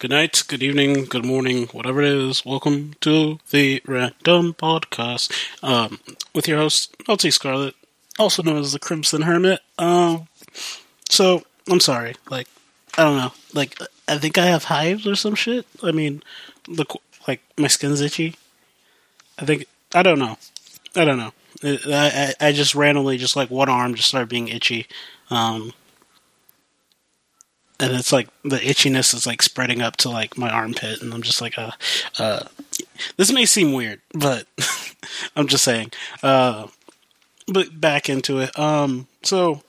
Good night, good evening, good morning, whatever it is. Welcome to the Random Podcast um, with your host, LT Scarlet, also known as the Crimson Hermit. Um, so, I'm sorry. Like, I don't know. Like, I think I have hives or some shit. I mean, the like my skin's itchy. I think I don't know. I don't know. I, I, I just randomly just like one arm just started being itchy. Um, and it's like the itchiness is like spreading up to like my armpit, and I'm just like, uh, uh this may seem weird, but I'm just saying. Uh, but back into it. Um, so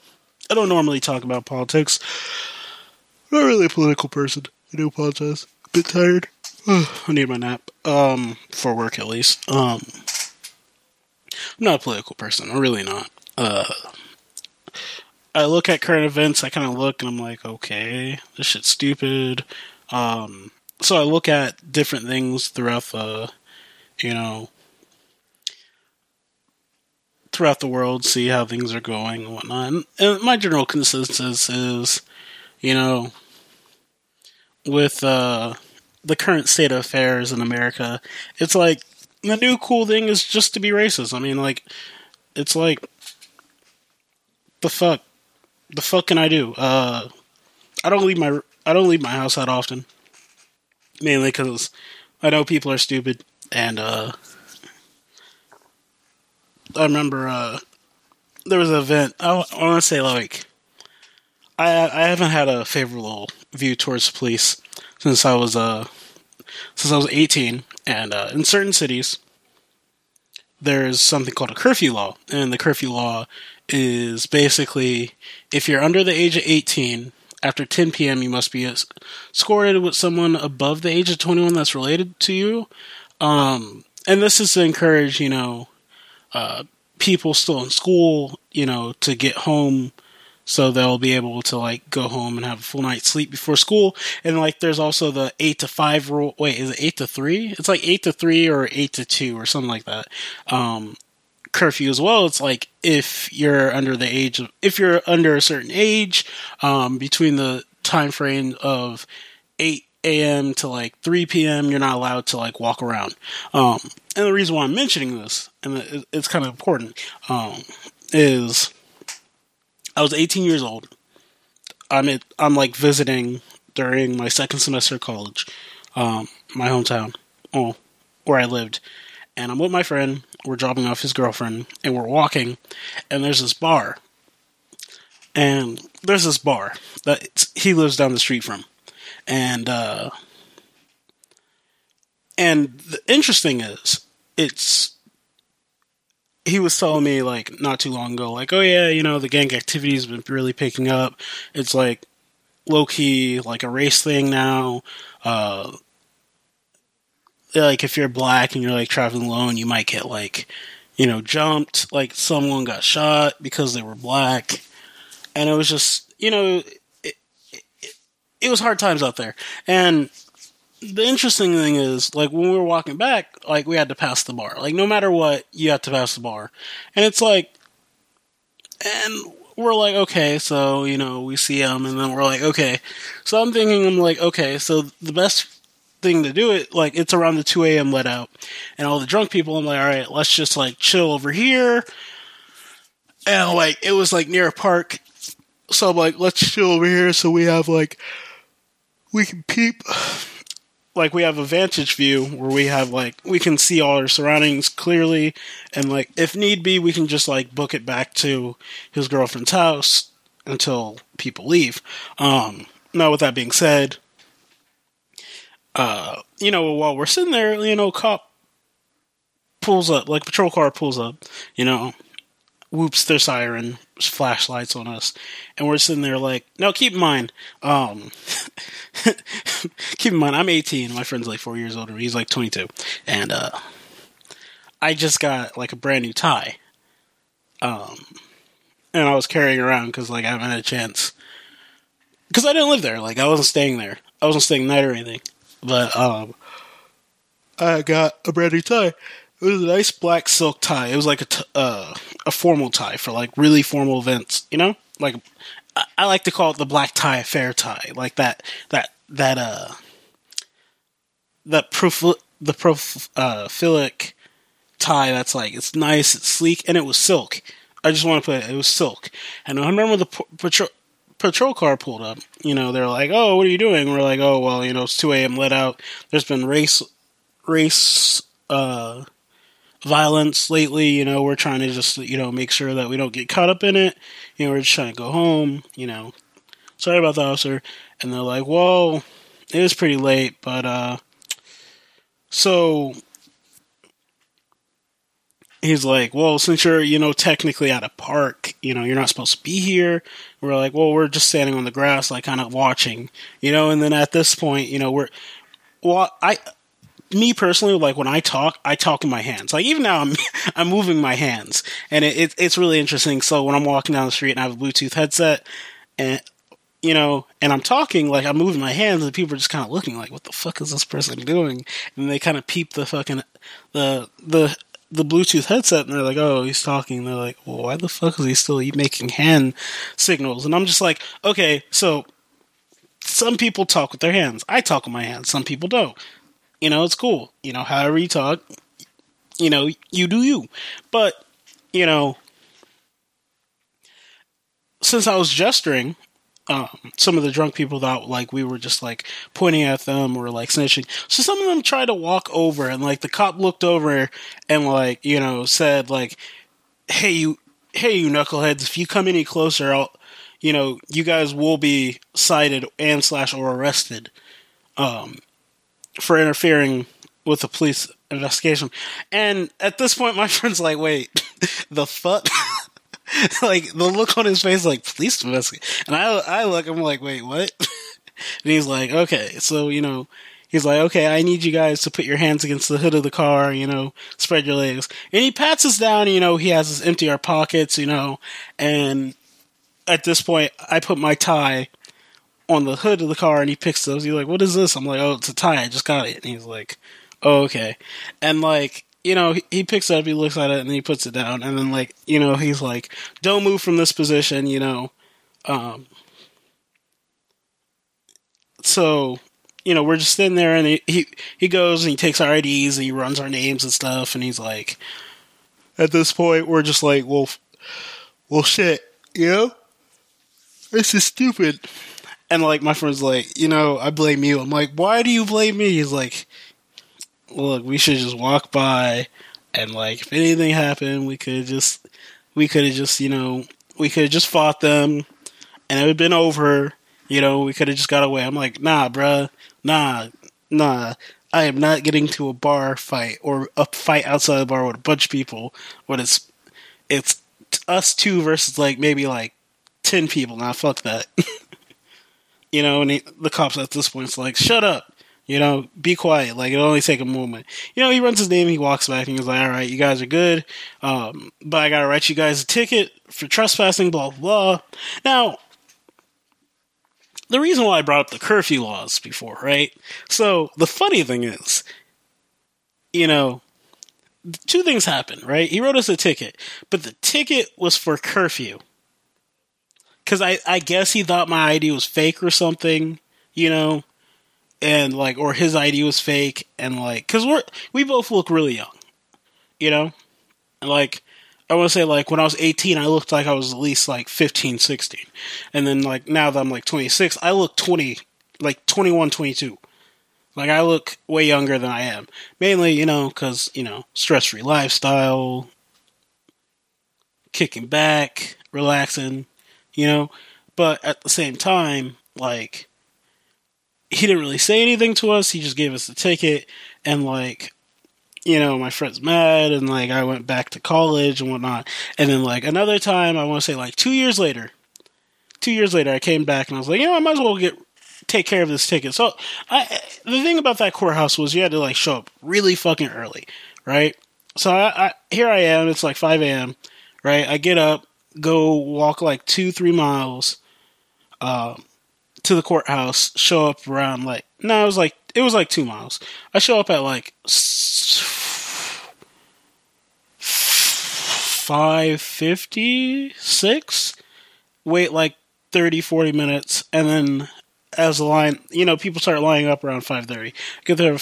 I don't normally talk about politics. I'm not really a political person. I do apologize. A bit tired. I need my nap. Um, for work at least. Um, I'm not a political person. I'm really not. Uh, I look at current events, I kind of look and I'm like, okay, this shit's stupid. Um, so I look at different things throughout the, you know, throughout the world, see how things are going and whatnot. And, my general consensus is, you know, with uh, the current state of affairs in America, it's like the new cool thing is just to be racist. I mean, like, it's like, the fuck? The fuck can I do? Uh, I don't leave my I don't leave my house that often, mainly because I know people are stupid, and uh, I remember uh, there was an event. I, I want to say like I I haven't had a favorable view towards the police since I was uh since I was eighteen, and uh, in certain cities there's something called a curfew law, and the curfew law is basically if you're under the age of 18 after 10 p.m. you must be escorted with someone above the age of 21 that's related to you. Um, and this is to encourage you know uh, people still in school you know to get home so they'll be able to like go home and have a full night's sleep before school. And like there's also the 8 to 5 rule wait is it 8 to 3 it's like 8 to 3 or 8 to 2 or something like that. Um, curfew as well. It's like if you're under the age of, if you're under a certain age, um, between the time frame of 8 a.m. to like 3 p.m., you're not allowed to like walk around. Um, and the reason why I'm mentioning this, and it's kind of important, um, is I was 18 years old. I'm at, I'm like visiting during my second semester of college, um, my hometown, oh, where I lived, and I'm with my friend. We're dropping off his girlfriend, and we're walking, and there's this bar, and there's this bar that he lives down the street from, and uh, and the interesting is it's he was telling me like not too long ago, like, oh yeah, you know, the gang activity has been really picking up. It's like low key like a race thing now. Uh, like if you're black and you're like traveling alone, you might get like, you know, jumped. Like someone got shot because they were black, and it was just, you know, it, it, it was hard times out there. And the interesting thing is, like when we were walking back, like we had to pass the bar. Like no matter what, you have to pass the bar, and it's like, and we're like, okay, so you know, we see them, and then we're like, okay. So I'm thinking, I'm like, okay, so the best thing to do it, like it's around the 2 a.m. let out, and all the drunk people, I'm like, all right, let's just like chill over here. And like it was like near a park, so I'm like, let's chill over here so we have like we can peep. Like we have a vantage view where we have like we can see all our surroundings clearly, and like if need be, we can just like book it back to his girlfriend's house until people leave. Um, now, with that being said, uh, you know, while we're sitting there, you know, cop pulls up, like patrol car pulls up, you know, whoops their siren, flashlights on us, and we're sitting there like, now keep in mind, um, keep in mind, I'm 18, my friend's like four years older, he's like 22, and uh, I just got like a brand new tie, um, and I was carrying around because like I haven't had a chance, because I didn't live there, like I wasn't staying there, I wasn't staying night or anything. But um, I got a brand new tie. It was a nice black silk tie. It was like a t- uh, a formal tie for like really formal events. You know, like I, I like to call it the black tie fair tie. Like that that that uh that profil the prophilic tie that's like it's nice, it's sleek, and it was silk. I just want to put it, it was silk. And I remember the patrol patrol car pulled up. You know, they're like, "Oh, what are you doing?" We're like, "Oh, well, you know, it's two a.m. let out. There's been race race uh, violence lately. You know, we're trying to just you know make sure that we don't get caught up in it. You know, we're just trying to go home. You know, sorry about the officer." And they're like, "Well, it was pretty late, but uh, so." He's like, well, since you're, you know, technically at a park, you know, you're not supposed to be here. We're like, well, we're just standing on the grass, like kind of watching, you know, and then at this point, you know, we're, well, I, me personally, like when I talk, I talk in my hands. Like even now, I'm I'm moving my hands, and it, it, it's really interesting. So when I'm walking down the street and I have a Bluetooth headset, and you know, and I'm talking, like I'm moving my hands, and people are just kind of looking like, "What the fuck is this person doing?" And they kind of peep the fucking the the the Bluetooth headset, and they're like, "Oh, he's talking." they're like, "Well, why the fuck is he still making hand signals?" And I'm just like, "Okay, so." Some people talk with their hands. I talk with my hands. Some people don't you know, it's cool. You know, however you talk, you know, you do you. But, you know, since I was gesturing, um, some of the drunk people thought like we were just like pointing at them or like snitching. So some of them tried to walk over and like the cop looked over and like, you know, said like, Hey, you, hey, you knuckleheads, if you come any closer, I'll, you know, you guys will be cited and slash or arrested. Um, for interfering with the police investigation. And at this point, my friend's like, wait, the fuck? like, the look on his face, like, police investigation. And I, I look, I'm like, wait, what? and he's like, okay, so, you know, he's like, okay, I need you guys to put your hands against the hood of the car, you know, spread your legs. And he pats us down, you know, he has us empty our pockets, you know, and at this point, I put my tie on the hood of the car and he picks those. He's like, "What is this?" I'm like, "Oh, it's a tie. I just got it." And he's like, "Oh, okay." And like, you know, he, picks up, he looks at it, and he puts it down. And then like, you know, he's like, "Don't move from this position," you know. Um. So, you know, we're just sitting there, and he he, he goes and he takes our IDs and he runs our names and stuff, and he's like, at this point, we're just like, well, well, shit, you know. This is stupid. And like my friend's like, you know, I blame you. I'm like, why do you blame me? He's like, look, we should just walk by, and like, if anything happened, we could just, we could have just, you know, we could have just fought them, and it would have been over. You know, we could have just got away. I'm like, nah, bruh, nah, nah. I am not getting to a bar fight or a fight outside the bar with a bunch of people when it's it's us two versus like maybe like ten people. Nah, fuck that. you know, and he, the cops at this point is like, shut up, you know, be quiet. Like, it'll only take a moment. You know, he runs his name, he walks back, and he's like, all right, you guys are good, um, but I gotta write you guys a ticket for trespassing, blah, blah. Now, the reason why I brought up the curfew laws before, right? So, the funny thing is, you know, two things happened, right? He wrote us a ticket, but the ticket was for curfew because I, I guess he thought my ID was fake or something, you know, and like, or his ID was fake, and like, because we're we both look really young, you know, and like, I want to say like when I was 18, I looked like I was at least like 15, 16, and then like now that I'm like 26, I look 20, like 21, 22. Like I look way younger than I am, mainly you know because you know stress free lifestyle, kicking back, relaxing, you know? But at the same time, like, he didn't really say anything to us. He just gave us the ticket, and like, you know, my friend's mad, and like, I went back to college and whatnot. And then, like, another time, I want to say, like, two years later, two years later, I came back and I was like, you know, I might as well get take care of this ticket. So, I the thing about that courthouse was you had to like show up really fucking early, right? So I, I here I am. It's like five a.m. Right? I get up, go walk like two, three miles uh, to the courthouse, show up around like, no, it was like, it was like two miles. I show up at like 556, wait like 30, 40 minutes, and then as the line, you know, people start lining up around 5.30. Get there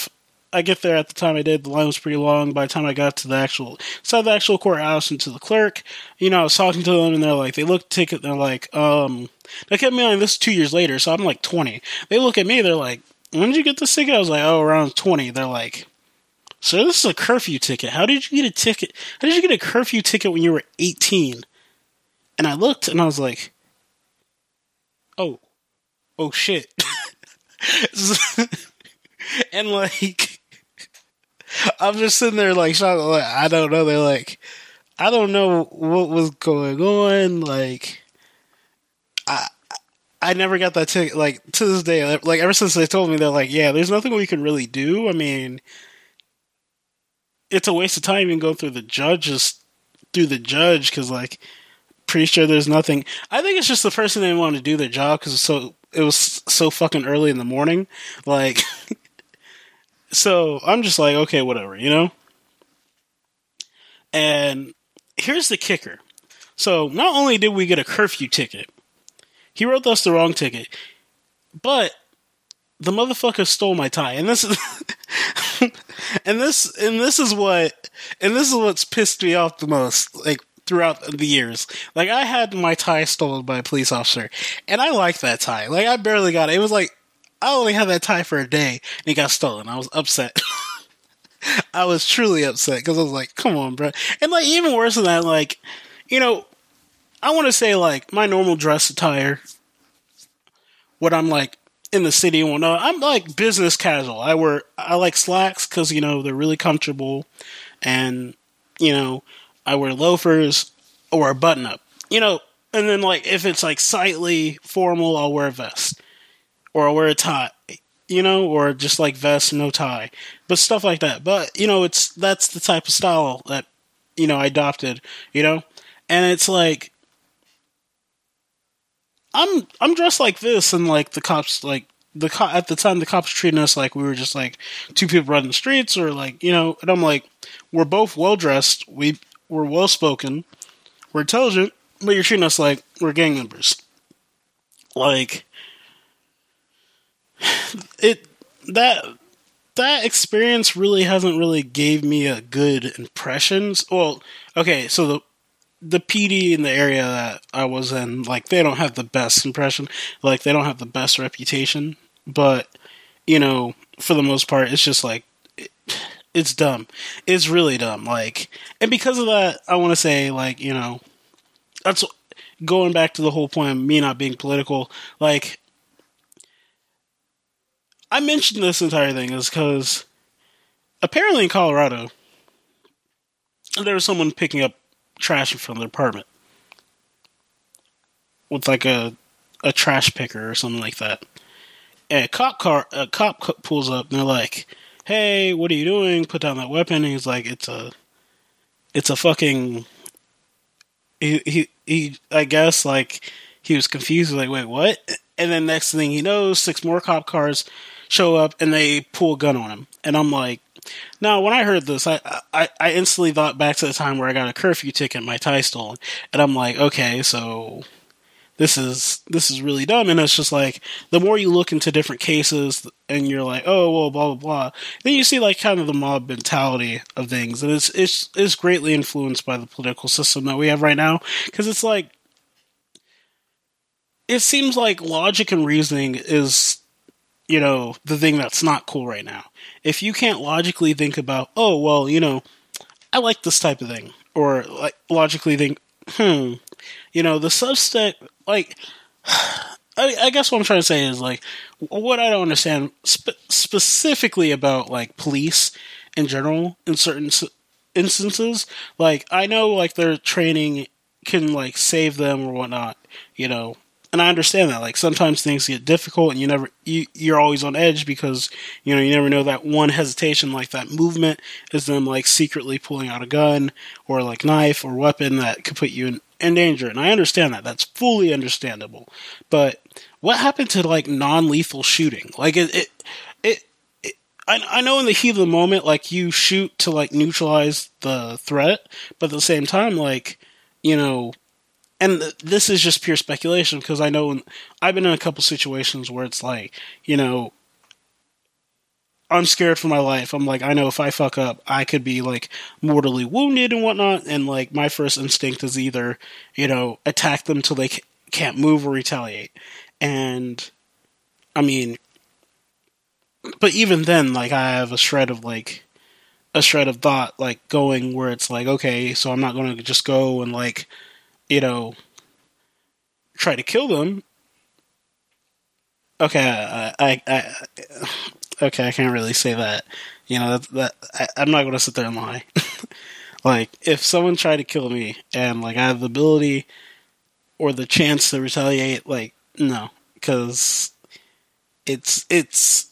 I get there at the time I did, the line was pretty long. By the time I got to the actual of the actual courthouse and to the clerk, you know, I was talking to them and they're like, they look at ticket, they're like, um, they kept me on this two years later, so I'm like 20. They look at me, they're like, when did you get this ticket? I was like, oh, around 20. They're like, sir, this is a curfew ticket. How did you get a ticket? How did you get a curfew ticket when you were 18? And I looked and I was like, oh, oh shit. and like, I'm just sitting there like, like, I don't know. They're like, I don't know what was going on. Like, I, I never got that ticket. Like to this day, like ever since they told me, they're like, yeah, there's nothing we can really do. I mean, it's a waste of time even go through the judges through the judge because like pretty sure there's nothing. I think it's just the person didn't want to do their job because so it was so fucking early in the morning. Like, so I'm just like, okay, whatever, you know. And here's the kicker. So not only did we get a curfew ticket, he wrote us the wrong ticket, but the motherfucker stole my tie, and this is, and this, and this is what, and this is what's pissed me off the most. Like throughout the years. Like I had my tie stolen by a police officer, and I like that tie. Like I barely got it. It was like I only had that tie for a day, and it got stolen. I was upset. I was truly upset because I was like, "Come on, bro!" And like even worse than that, like you know, I want to say like my normal dress attire, what I'm like in the city and whatnot. I'm like business casual. I wear I like slacks because you know they're really comfortable, and you know I wear loafers or a button up. You know, and then like if it's like slightly formal, I'll wear a vest or I'll wear a tie. You know, or just like vest, no tie, but stuff like that. But you know, it's that's the type of style that you know I adopted. You know, and it's like I'm I'm dressed like this, and like the cops like the co- at the time the cops treating us like we were just like two people running the streets, or like you know, and I'm like we're both well dressed. We we're well spoken, we're intelligent, but you're treating us like we're gang members. Like it that that experience really hasn't really gave me a good impressions. Well, okay, so the the PD in the area that I was in, like they don't have the best impression, like they don't have the best reputation, but you know, for the most part, it's just like it's dumb. It's really dumb. Like, and because of that, I want to say, like, you know, that's going back to the whole point of me not being political. Like, I mentioned this entire thing is because apparently in Colorado, there was someone picking up trash in front of their apartment with like a a trash picker or something like that. And a cop car, a cop pulls up and they're like, hey, what are you doing? Put down that weapon. And he's like, it's a, it's a fucking. He he he. I guess like he was confused. Like, wait, what? And then next thing he knows, six more cop cars show up and they pull a gun on him. And I'm like, now when I heard this, I, I I instantly thought back to the time where I got a curfew ticket, my tie stolen, and I'm like, okay, so this is this is really dumb. And it's just like the more you look into different cases and you're like oh well blah blah blah then you see like kind of the mob mentality of things. And it's it's it's greatly influenced by the political system that we have right now. Because it's like it seems like logic and reasoning is you know the thing that's not cool right now if you can't logically think about oh well you know i like this type of thing or like logically think hmm you know the suspect like I, I, guess what I'm trying to say is like what I don't understand spe- specifically about like police in general in certain instances. Like I know like their training can like save them or whatnot, you know, and I understand that. Like sometimes things get difficult, and you never you you're always on edge because you know you never know that one hesitation, like that movement, is them like secretly pulling out a gun or like knife or weapon that could put you in in danger. And I understand that. That's fully understandable. But what happened to like non lethal shooting? Like it, it, it, I know in the heat of the moment, like you shoot to like neutralize the threat, but at the same time, like, you know, and this is just pure speculation because I know I've been in a couple situations where it's like, you know, I'm scared for my life. I'm like, I know if I fuck up, I could be like mortally wounded and whatnot. And like, my first instinct is either, you know, attack them till they can't move or retaliate. And I mean, but even then, like, I have a shred of like, a shred of thought, like going where it's like, okay, so I'm not going to just go and like, you know, try to kill them. Okay, I, I, I okay, I can't really say that. You know, that, that I, am not going to sit there and lie. like, if someone tried to kill me and like I have the ability or the chance to retaliate, like, no, because it's it's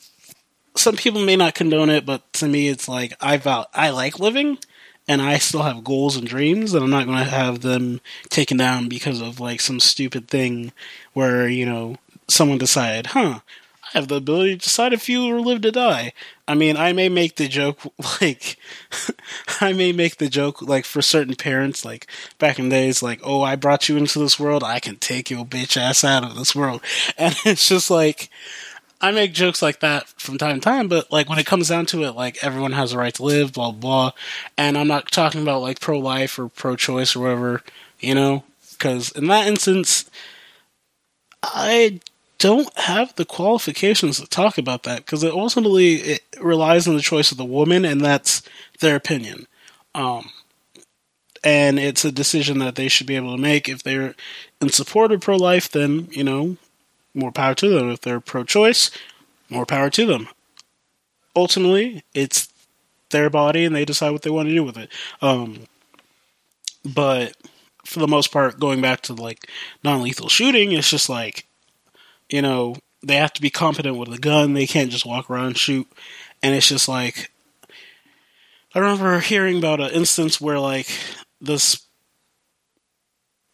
some people may not condone it, but to me, it's like I vow I like living, and I still have goals and dreams, and I'm not going to have them taken down because of like some stupid thing where you know someone decided, huh, I have the ability to decide if you live to die. I mean, I may make the joke like I may make the joke like for certain parents, like back in days, like, oh, I brought you into this world, I can take your bitch ass out of this world, and it's just like I make jokes like that from time to time, but like when it comes down to it, like everyone has a right to live, blah blah. And I'm not talking about like pro life or pro choice or whatever, you know, because in that instance, I don't have the qualifications to talk about that because it ultimately it relies on the choice of the woman, and that's their opinion. Um, and it's a decision that they should be able to make if they're in support of pro life. Then you know more power to them. If they're pro choice, more power to them. Ultimately, it's their body and they decide what they want to do with it. Um, but for the most part, going back to like non lethal shooting, it's just like, you know, they have to be competent with a gun. They can't just walk around and shoot. And it's just like, I remember hearing about an instance where like this,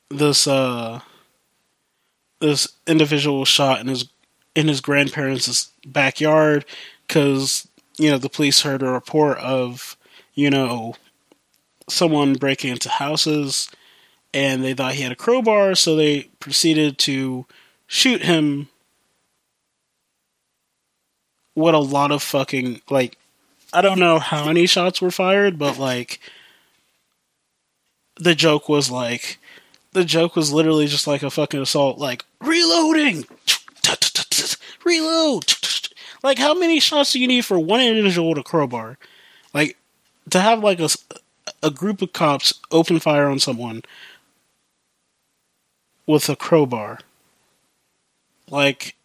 this, uh, this individual was shot in his in his grandparents' backyard because you know the police heard a report of you know someone breaking into houses and they thought he had a crowbar so they proceeded to shoot him. What a lot of fucking like I don't know how many shots were fired but like the joke was like the joke was literally just like a fucking assault, like reloading, reload. Like, how many shots do you need for one individual with a crowbar? Like, to have like a a group of cops open fire on someone with a crowbar, like,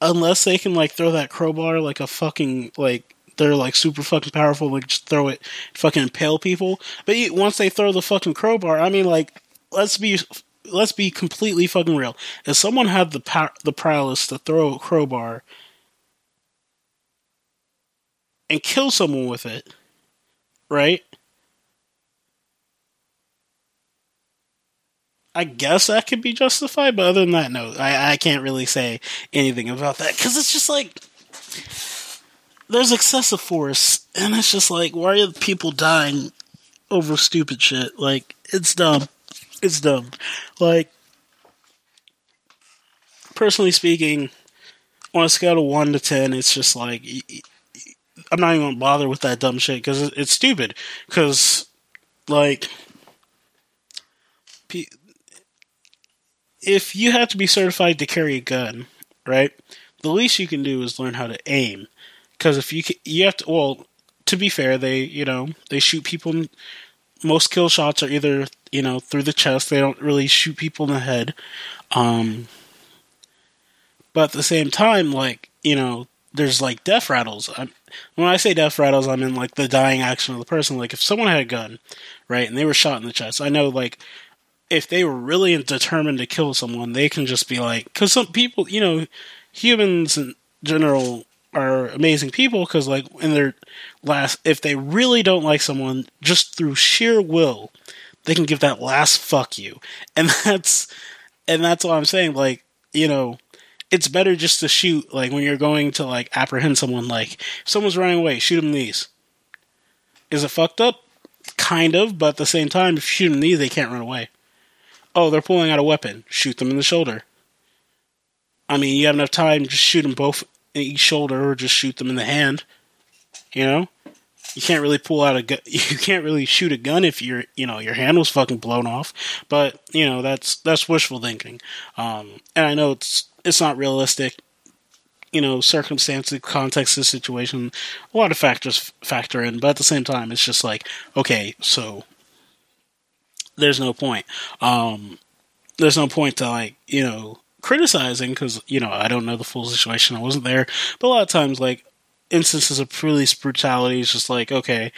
unless they can like throw that crowbar like a fucking like they're like super fucking powerful, like just throw it, fucking impale people. But once they throw the fucking crowbar, I mean, like let's be let's be completely fucking real. If someone had the power, the prowess to throw a crowbar and kill someone with it, right? I guess that could be justified, but other than that, no, I, I can't really say anything about that because it's just like there's excessive force, and it's just like why are people dying over stupid shit? Like it's dumb. It's dumb. Like, personally speaking, on a scale of 1 to 10, it's just like, I'm not even gonna bother with that dumb shit because it's stupid. Because, like, if you have to be certified to carry a gun, right? The least you can do is learn how to aim. Because if you you have to, well, to be fair, they you know they shoot people. most kill shots are either you know, through the chest. They don't really shoot people in the head. Um, but at the same time, like, you know, there's like death rattles. I'm, when I say death rattles, I mean like the dying action of the person. Like if someone had a gun, right, and they were shot in the chest, I know like if they were really determined to kill someone, they can just be like, because some people, you know, humans in general are amazing people because like in their last, if they really don't like someone, just through sheer will, they can give that last fuck you. And that's and that's what I'm saying. Like, you know, it's better just to shoot like when you're going to like apprehend someone like if someone's running away, shoot them these. Is it fucked up? Kind of, but at the same time, if you shoot them these, they can't run away. Oh, they're pulling out a weapon. Shoot them in the shoulder. I mean, you have enough time just shoot them both in each shoulder or just shoot them in the hand. You know, you can't really pull out a. You can't really shoot a gun if your you know your hand was fucking blown off. But you know that's that's wishful thinking. Um, and I know it's it's not realistic. You know, circumstances, context the situation, a lot of factors factor in. But at the same time, it's just like, okay, so there's no point. Um, there's no point to like you know criticizing because you know I don't know the full situation. I wasn't there, but a lot of times like instances of police brutality is just like okay,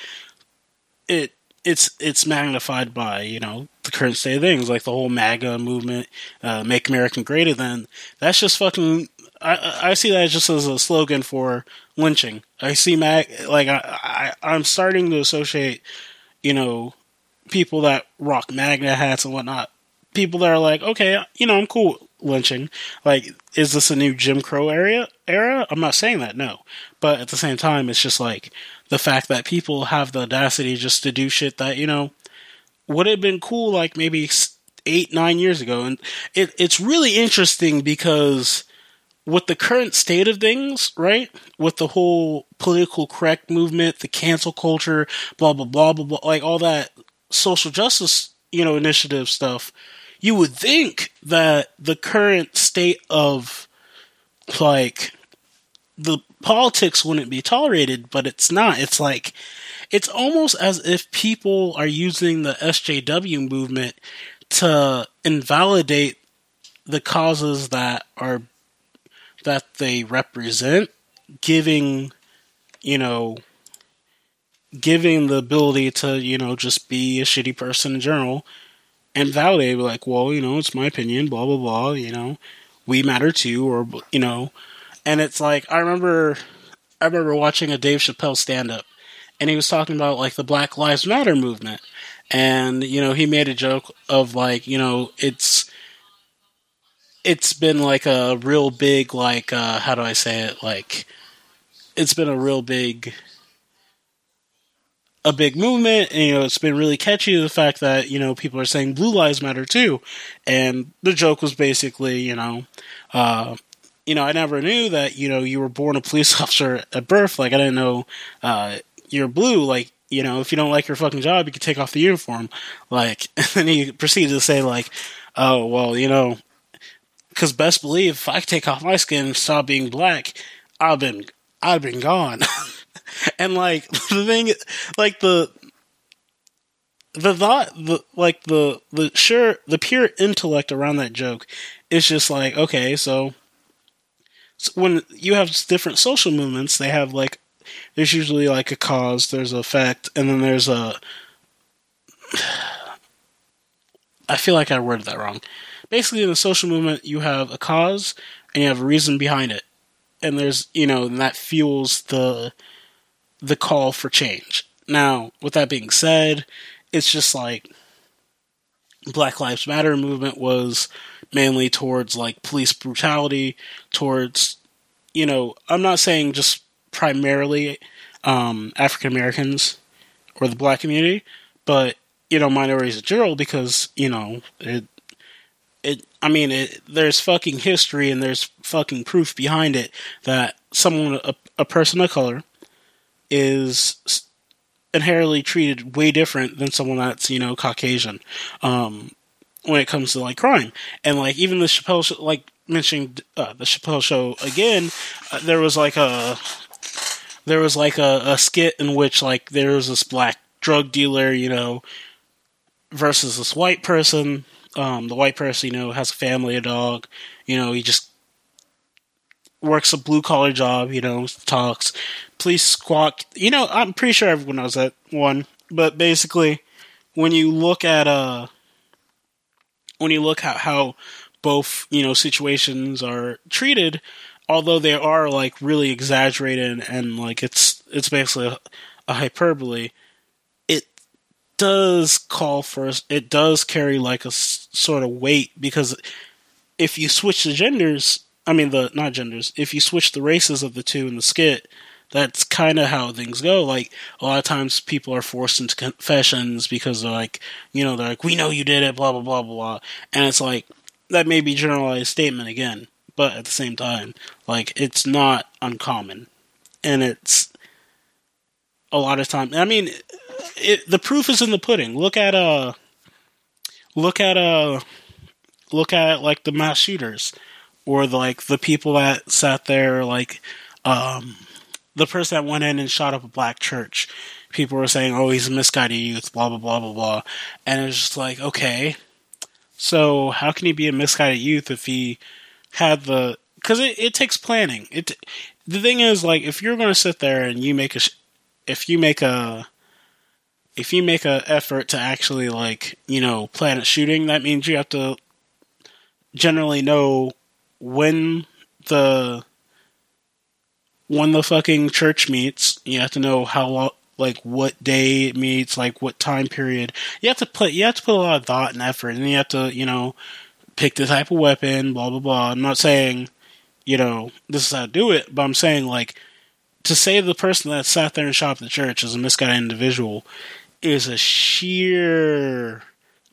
it it's it's magnified by you know the current state of things, like the whole MAGA movement, uh, "Make America Great Again." That's just fucking. I I see that just as a slogan for lynching. I see mag like I, I I'm starting to associate, you know, people that rock MAGA hats and whatnot. People that are like, okay, you know, I'm cool lynching. Like, is this a new Jim Crow area era? I'm not saying that, no. But at the same time, it's just like the fact that people have the audacity just to do shit that, you know, would have been cool like maybe eight, nine years ago. And it, it's really interesting because with the current state of things, right? With the whole political correct movement, the cancel culture, blah, blah, blah, blah, blah, like all that social justice, you know, initiative stuff, you would think that the current state of like the politics wouldn't be tolerated, but it's not. It's like it's almost as if people are using the SJW movement to invalidate the causes that are that they represent, giving you know giving the ability to you know just be a shitty person in general and validate like well you know it's my opinion blah blah blah you know we matter too or you know. And it's like i remember i remember watching a dave chappelle stand up and he was talking about like the black lives matter movement. And you know he made a joke of like you know it's it's been like a real big like uh how do i say it? Like it's been a real big a big movement. And, you know, it's been really catchy the fact that you know people are saying blue lives matter too, and the joke was basically you know. Uh, you know, I never knew that, you know, you were born a police officer at birth. Like, I didn't know, uh, you're blue. Like, you know, if you don't like your fucking job, you can take off the uniform. Like, and then he proceeded to say, like, oh, well, you know, because best believe if I take off my skin and stop being black, I've been, I've been gone. and like the thing, like the the thought, the like the the sure the pure intellect around that joke is just like okay, so, so when you have different social movements, they have like there's usually like a cause, there's an effect, and then there's a. I feel like I worded that wrong. Basically, in the social movement, you have a cause and you have a reason behind it, and there's you know, and that fuels the the call for change. Now, with that being said, it's just like Black Lives Matter movement was mainly towards like police brutality, towards you know, I'm not saying just primarily um, African Americans or the black community, but you know, minorities in general because you know it. It, I mean, it, there's fucking history and there's fucking proof behind it that someone, a, a person of color, is inherently treated way different than someone that's you know Caucasian um, when it comes to like crime. And like even the Chappelle show, like mentioning uh, the Chappelle show again uh, there was like a there was like a, a skit in which like there was this black drug dealer you know versus this white person. Um, the white person you know has a family a dog you know he just works a blue collar job you know talks police squawk. You know, I'm pretty sure everyone knows that one. But basically, when you look at uh, when you look at how both you know situations are treated, although they are like really exaggerated and, and like it's it's basically a, a hyperbole, it does call for it does carry like a s- sort of weight because if you switch the genders, I mean the not genders, if you switch the races of the two in the skit, that's kind of how things go. Like a lot of times, people are forced into confessions because they're like, you know, they're like, "We know you did it," blah blah blah blah, and it's like that may be generalized statement again, but at the same time, like it's not uncommon, and it's a lot of time. I mean, it, the proof is in the pudding. Look at uh, look at uh, look at like the mass shooters, or the, like the people that sat there, like um, the person that went in and shot up a black church. People were saying, "Oh, he's a misguided youth," blah blah blah blah blah, and it's just like, okay, so how can he be a misguided youth if he had the? Because it, it takes planning. It the thing is like if you're going to sit there and you make a if you make a if you make a effort to actually like you know plan a shooting that means you have to generally know when the when the fucking church meets you have to know how long, like what day it meets like what time period you have to put you have to put a lot of thought and effort and you have to you know pick the type of weapon blah blah blah i'm not saying you know, this is how to do it. But I'm saying, like, to say the person that sat there and shot up the church is a misguided individual is a sheer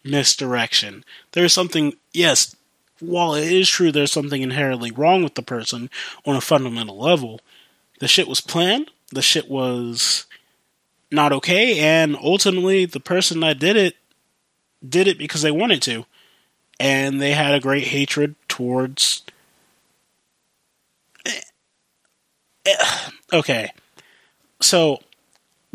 misdirection. There's something, yes, while it is true there's something inherently wrong with the person on a fundamental level, the shit was planned, the shit was not okay, and ultimately the person that did it did it because they wanted to. And they had a great hatred towards eh, eh, okay. So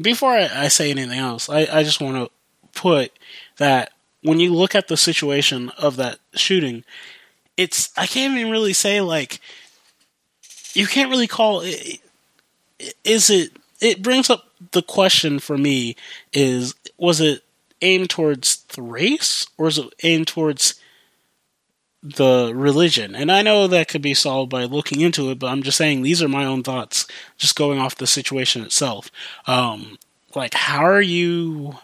before I, I say anything else, I, I just want to put that when you look at the situation of that shooting, it's I can't even really say like you can't really call it. Is it? It brings up the question for me: is was it aimed towards the race or is it aimed towards the religion. And I know that could be solved by looking into it, but I'm just saying these are my own thoughts, just going off the situation itself. Um, like, how are you,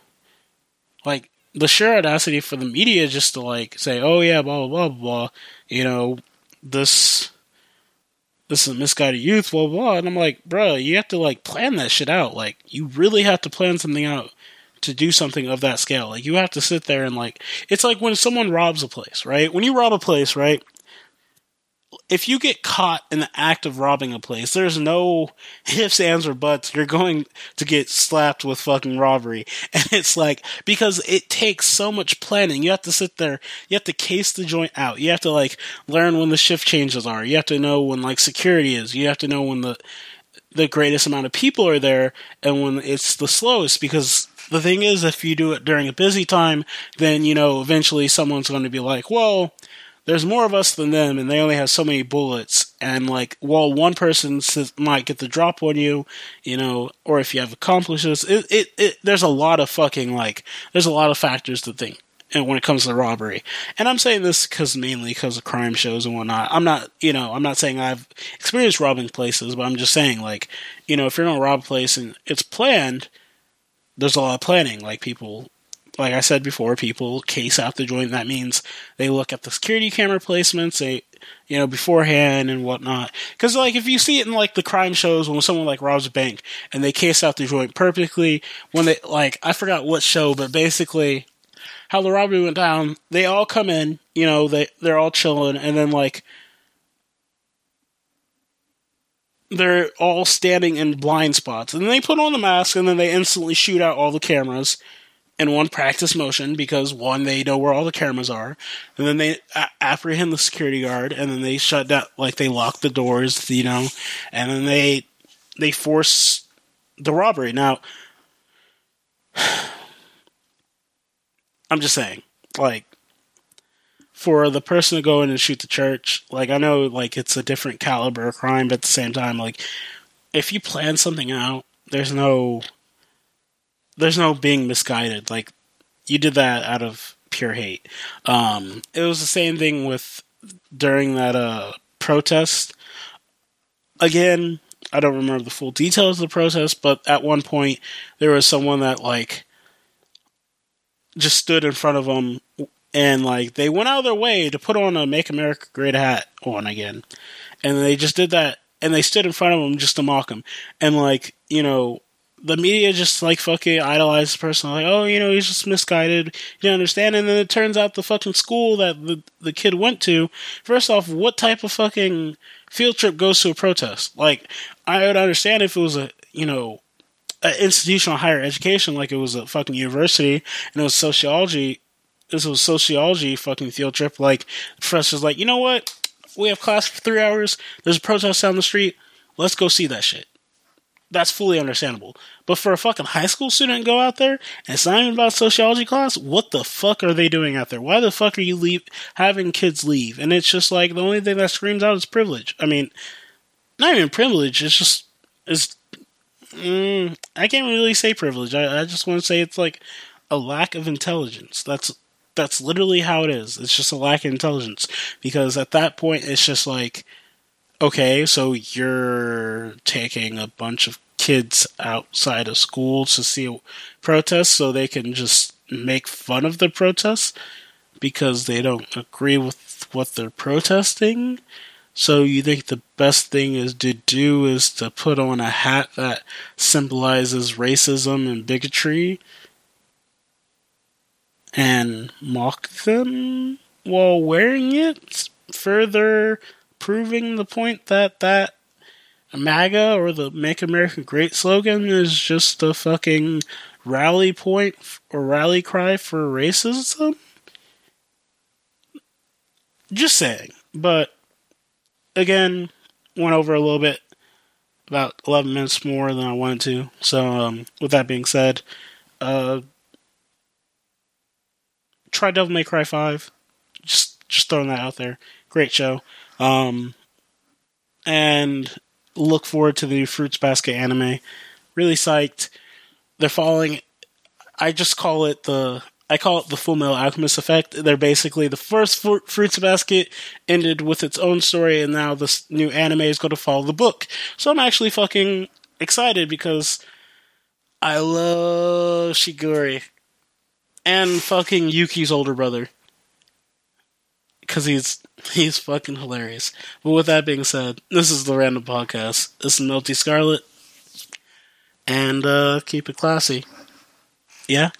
like, the sheer audacity for the media just to, like, say, oh, yeah, blah, blah, blah, blah, you know, this. This is a misguided youth, blah, blah. And I'm like, bro, you have to, like, plan that shit out. Like, you really have to plan something out to do something of that scale. Like you have to sit there and like it's like when someone robs a place, right? When you rob a place, right? If you get caught in the act of robbing a place, there's no ifs, ands, or buts. You're going to get slapped with fucking robbery. And it's like, because it takes so much planning. You have to sit there, you have to case the joint out. You have to like learn when the shift changes are. You have to know when like security is. You have to know when the, the greatest amount of people are there and when it's the slowest because the thing is, if you do it during a busy time, then, you know, eventually someone's going to be like, well, there's more of us than them, and they only have so many bullets. And, like, while one person might get the drop on you, you know, or if you have accomplices, it, it, it there's a lot of fucking, like, there's a lot of factors to think and when it comes to robbery. And I'm saying this because mainly because of crime shows and whatnot. I'm not, you know, I'm not saying I've experienced robbing places, but I'm just saying, like, you know, if you're gonna rob a place and it's planned, there's a lot of planning. Like people, like I said before, people case out the joint. That means they look at the security camera placements, they, you know, beforehand and whatnot. Because like if you see it in like the crime shows when someone like robs a bank and they case out the joint perfectly, when they like I forgot what show, but basically how the robbery went down, they all come in, you know, they they're all chilling, and then like they're all standing in blind spots. And they put on the mask and then they instantly shoot out all the cameras in one practice motion because one, they know where all the cameras are. And then they a- apprehend the security guard and then they shut down, like they lock the doors, you know, and then they, they force the robbery. Now, I'm just saying, like, for the person to go in and shoot the church, like I know like it's a different caliber of crime, but at the same time, like if you plan something out, there's no there's no being misguided. Like you did that out of pure hate. Um, it was the same thing with during that uh, protest. Again, I don't remember the full details of the protest, but at one point there was someone that like just stood in front of them and like they went out of their way to put on a "Make America Great" hat on again, and they just did that, and they stood in front of him just to mock him, and like you know. The media just like fucking idolized the person, like, oh, you know, he's just misguided. You don't understand? And then it turns out the fucking school that the the kid went to. First off, what type of fucking field trip goes to a protest? Like, I would understand if it was a you know an institution of higher education, like it was a fucking university, and it was sociology. This was sociology fucking field trip. Like the professor's like, you know what? We have class for three hours. There's a protest down the street. Let's go see that shit. That's fully understandable. But for a fucking high school student to go out there and it's not even about sociology class, what the fuck are they doing out there? Why the fuck are you leave having kids leave? And it's just like the only thing that screams out is privilege. I mean, not even privilege. It's just it's. Mm, I can't really say privilege. I, I just want to say it's like a lack of intelligence. That's that's literally how it is. It's just a lack of intelligence because at that point it's just like okay, so you're taking a bunch of kids outside of school to see a protest so they can just make fun of the protests because they don't agree with what they're protesting. So you think the best thing is to do is to put on a hat that symbolizes racism and bigotry and mock them while wearing it, further proving the point that that MAGA or the Make America Great slogan is just a fucking rally point or rally cry for racism? Just saying. But again, went over a little bit, about 11 minutes more than I wanted to. So, um, with that being said, uh, try Devil May Cry 5. Just, just throwing that out there. Great show. Um, and look forward to the new Fruits Basket anime. Really psyched. They're following. I just call it the. I call it the Full Metal Alchemist effect. They're basically the first Fruits Basket ended with its own story, and now this new anime is going to follow the book. So I'm actually fucking excited because I love Shigure and fucking Yuki's older brother because he's he's fucking hilarious. But with that being said, this is the Random Podcast. This is Melty Scarlet, and uh, keep it classy. Yeah.